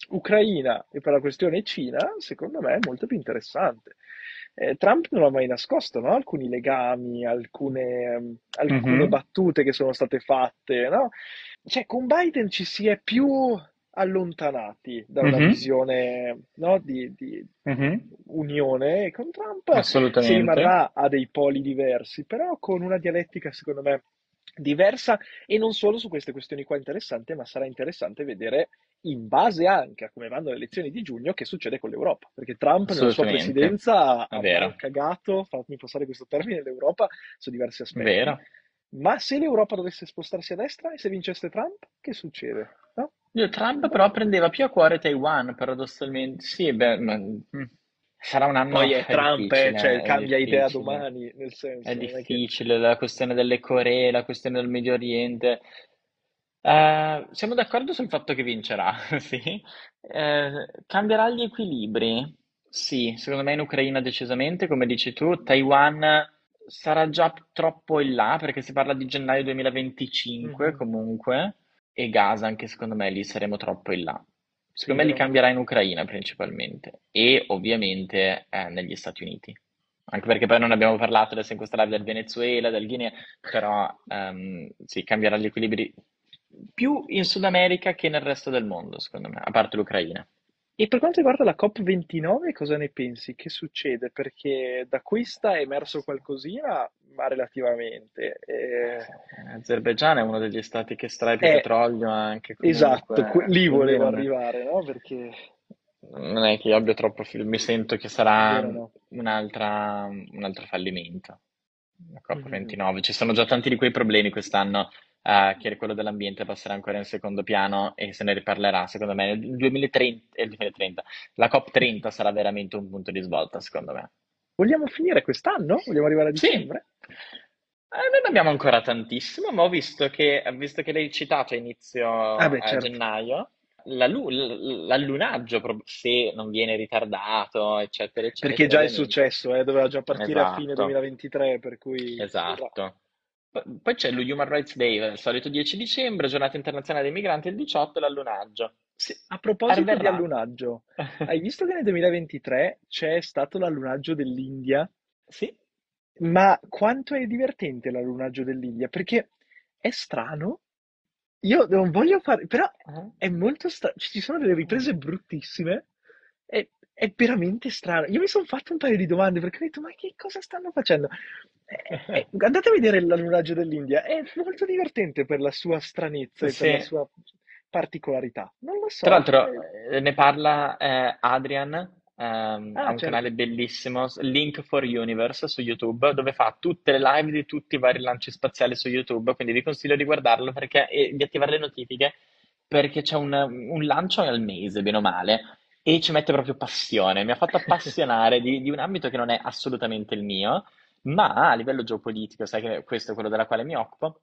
Ucraina e per la questione Cina, secondo me è molto più interessante. Eh, Trump non ha mai nascosto, no? Alcuni legami, alcune, alcune Mhm. battute che sono state fatte, no? Cioè, con Biden ci si è più allontanati da una Mhm. visione, no? di, di Mhm. unione, e con Trump si rimarrà a dei poli diversi, però con una dialettica, secondo me, diversa e non solo su queste questioni qua interessante, ma sarà interessante vedere in base anche a come vanno le elezioni di giugno che succede con l'Europa, perché Trump nella sua presidenza ha cagato, fatemi passare questo termine, l'Europa su diversi aspetti. Vero. Ma se l'Europa dovesse spostarsi a destra e se vincesse Trump, che succede? No? Trump però prendeva più a cuore Taiwan, paradossalmente. Sì, beh, ma, mm, sarà un anno Poi è Trump, eh, difficile, cioè è cambia idea difficile. domani, nel senso, È non è che... difficile la questione delle Coree, la questione del Medio Oriente. Eh, siamo d'accordo sul fatto che vincerà, sì. Eh, cambierà gli equilibri? Sì, secondo me in Ucraina decisamente, come dici tu. Taiwan sarà già troppo in là perché si parla di gennaio 2025 Mhm. comunque. E Gaza anche secondo me lì saremo troppo in là. Secondo me li vero. cambierà in Ucraina principalmente e ovviamente eh, negli Stati Uniti. Anche perché poi non abbiamo parlato adesso in questa live del Venezuela, del Guinea, però ehm, sì, cambierà gli equilibri più in Sud America che nel resto del mondo, secondo me, a parte l'Ucraina. E per quanto riguarda la COP29, cosa ne pensi? Che succede? Perché da questa è emerso qualcosina, ma relativamente. Eh, Azerbaigian è uno degli stati che estrae più Eh, petrolio anche esatto, que- lì quindi volevo non, arrivare, no? Perché non è che io abbia troppo fil- mi sento che sarà vero no? un'altra, un altro fallimento. La Mhm. COP29. Ci sono già tanti di quei problemi quest'anno, eh, che quello dell'ambiente passerà ancora in secondo piano e se ne riparlerà, secondo me. Nel 2030, eh, 2030, la COP30 sarà veramente un punto di svolta, secondo me. Vogliamo finire quest'anno? Vogliamo arrivare a Sì, dicembre? Eh, non ne abbiamo ancora tantissimo, ma ho visto che, visto che l'hai citato a inizio Ah beh, eh, certo. gennaio, la lu- l- l'allunaggio, se non viene ritardato, eccetera, Perché eccetera, già è successo, eh, doveva già partire a fine Esatto, 2023, per cui esatto. P- Poi c'è lo Human Rights Day, il solito 10 dicembre, giornata internazionale dei migranti, il 18 e l'allunaggio. Sì, a proposito di allunaggio, hai visto che nel 2023 c'è stato l'allunaggio dell'India? Sì, Ma quanto è divertente l'allunaggio dell'India? Perché è strano. Io non voglio fare, però Ah. è molto strano. Ci sono delle riprese bruttissime. È, è veramente strano. Io mi sono fatto un paio di domande perché ho detto: Ma che cosa stanno facendo? Eh, eh, andate a vedere l'allunaggio dell'India. È molto divertente per la sua stranezza e per la sua particolarità. Non lo so. Tra l'altro eh, eh, ne parla eh, Adrian, ehm, ha un Ah, certo. canale bellissimo, Link for Universe su YouTube, dove fa tutte le live di tutti i vari lanci spaziali su YouTube, quindi vi consiglio di guardarlo perché, e di attivare le notifiche, perché c'è un, un lancio al mese, bene o male, e ci mette proprio passione. Mi ha fatto appassionare di, di un ambito che non è assolutamente il mio, ma a livello geopolitico, sai che questo è quello della quale mi occupo,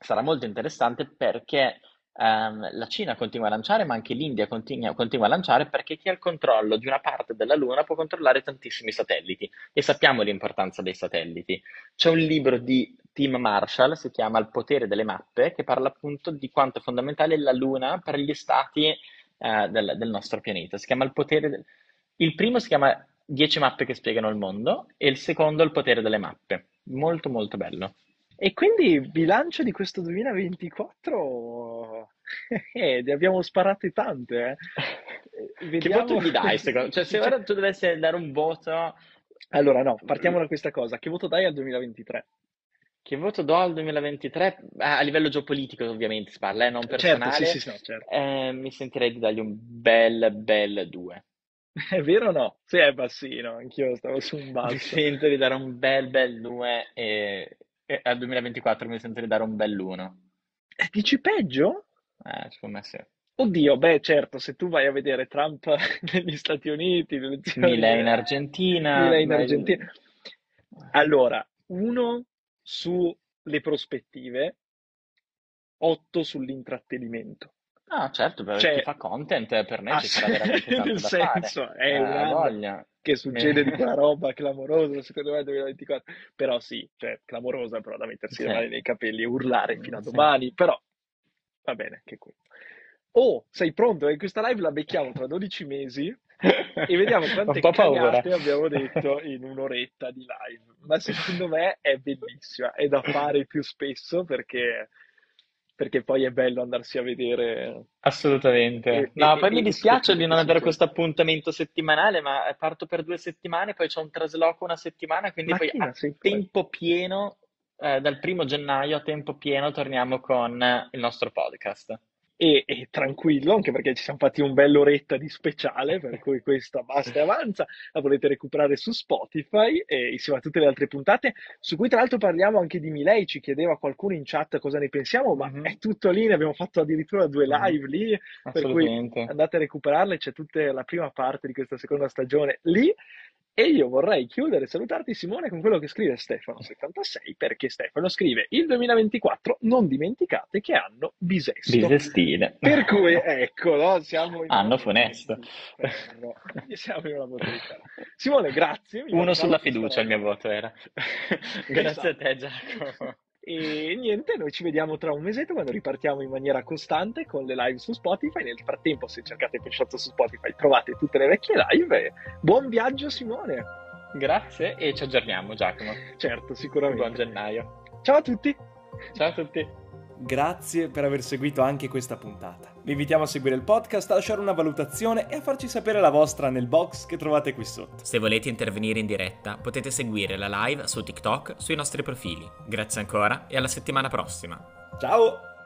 sarà molto interessante perché ehm, la Cina continua a lanciare, ma anche l'India continua, continua a lanciare perché chi ha il controllo di una parte della Luna può controllare tantissimi satelliti e sappiamo l'importanza dei satelliti. C'è un libro di Tim Marshall, si chiama Il potere delle mappe, che parla appunto di quanto è fondamentale la Luna per gli stati eh, del, del nostro pianeta. Si chiama Il potere del- Il primo si chiama 10 mappe che spiegano il mondo e il secondo Il potere delle mappe. Molto molto bello. E quindi bilancio di questo 2024, eh, ne abbiamo sparate tante, eh. Che voto gli dai, secondo Cioè, se ora tu dovessi dare un voto, Allora, no, partiamo da questa cosa. Che voto dai al 2023? che voto do al 2023? Ah, A livello geopolitico, ovviamente, si parla, eh, non Certo, personale. sì, sì, sì, no, certo. Eh, mi sentirei di dargli un bel, bel 2. È vero o no? Sì, è bassino, anch'io stavo su un Mi basso. sento di dare un bel, bel 2 e, e al 2024 mi sento di dare un bel 1. Eh, Dici peggio? Eh, secondo me sì. Oddio, beh, certo, se tu vai a vedere Trump negli Stati Uniti, le elezioni- Mila in Argentina. Mila in vai- Argentina. Allora, uno sulle prospettive, otto sull'intrattenimento. No, certo, per Cioè- chi fa content, per noi Ah, ci sarà veramente tanto nel da fare. senso, è Eh, un ha anno voglia. che succede di Eh. quella roba clamorosa, secondo me, nel 2024. Però sì, cioè, clamorosa, però da mettersi le Sì. mani nei capelli e urlare fino a Sì. domani, però va bene anche quello. Oh, sei pronto? In questa live la becchiamo tra 12 mesi e vediamo quante cagate abbiamo detto in un'oretta di live. Ma secondo me è bellissima, è da fare più spesso perché, perché poi è bello andarsi a vedere. Assolutamente. E- No, e- poi e- mi dispiace di non avere questo appuntamento settimanale, ma parto per due settimane, poi c'è un trasloco una settimana, quindi poi Mattina a tempo pieno, eh, dal primo gennaio a tempo pieno torniamo con il nostro podcast. E, e tranquillo, anche perché ci siamo fatti un bell'oretta di speciale, per cui questa basta e avanza, la potete recuperare su Spotify e insieme a tutte le altre puntate, su cui tra l'altro parliamo anche di Milei, ci chiedeva qualcuno in chat cosa ne pensiamo, ma Mhm. è tutto lì, ne abbiamo fatto addirittura due Mhm. live lì, per cui andate a recuperarle, c'è tutta la prima parte di questa seconda stagione lì. E io vorrei chiudere e salutarti Simone con quello che scrive Stefano76, perché Stefano scrive il 2024 non dimenticate che hanno bisesto. Bisestile. Per cui, eccolo, siamo in Anno funesto. Siamo in una modalità. Simone, grazie. Uno sulla fiducia il mio voto era. Grazie a te Esatto. Giacomo. E niente, noi ci vediamo tra un mesetto quando ripartiamo in maniera costante con le live su Spotify. Nel frattempo, se cercate Pesciotto su Spotify, trovate tutte le vecchie live. Buon viaggio, Simone! Grazie e ci aggiorniamo, Giacomo. Certo, sicuramente. Buon gennaio. Ciao a tutti! Ciao a tutti. Grazie per aver seguito anche questa puntata. Vi invitiamo a seguire il podcast, a lasciare una valutazione e a farci sapere la vostra nel box che trovate qui sotto. Se volete intervenire in diretta, potete seguire la live su TikTok sui nostri profili. Grazie ancora e alla settimana prossima. Ciao!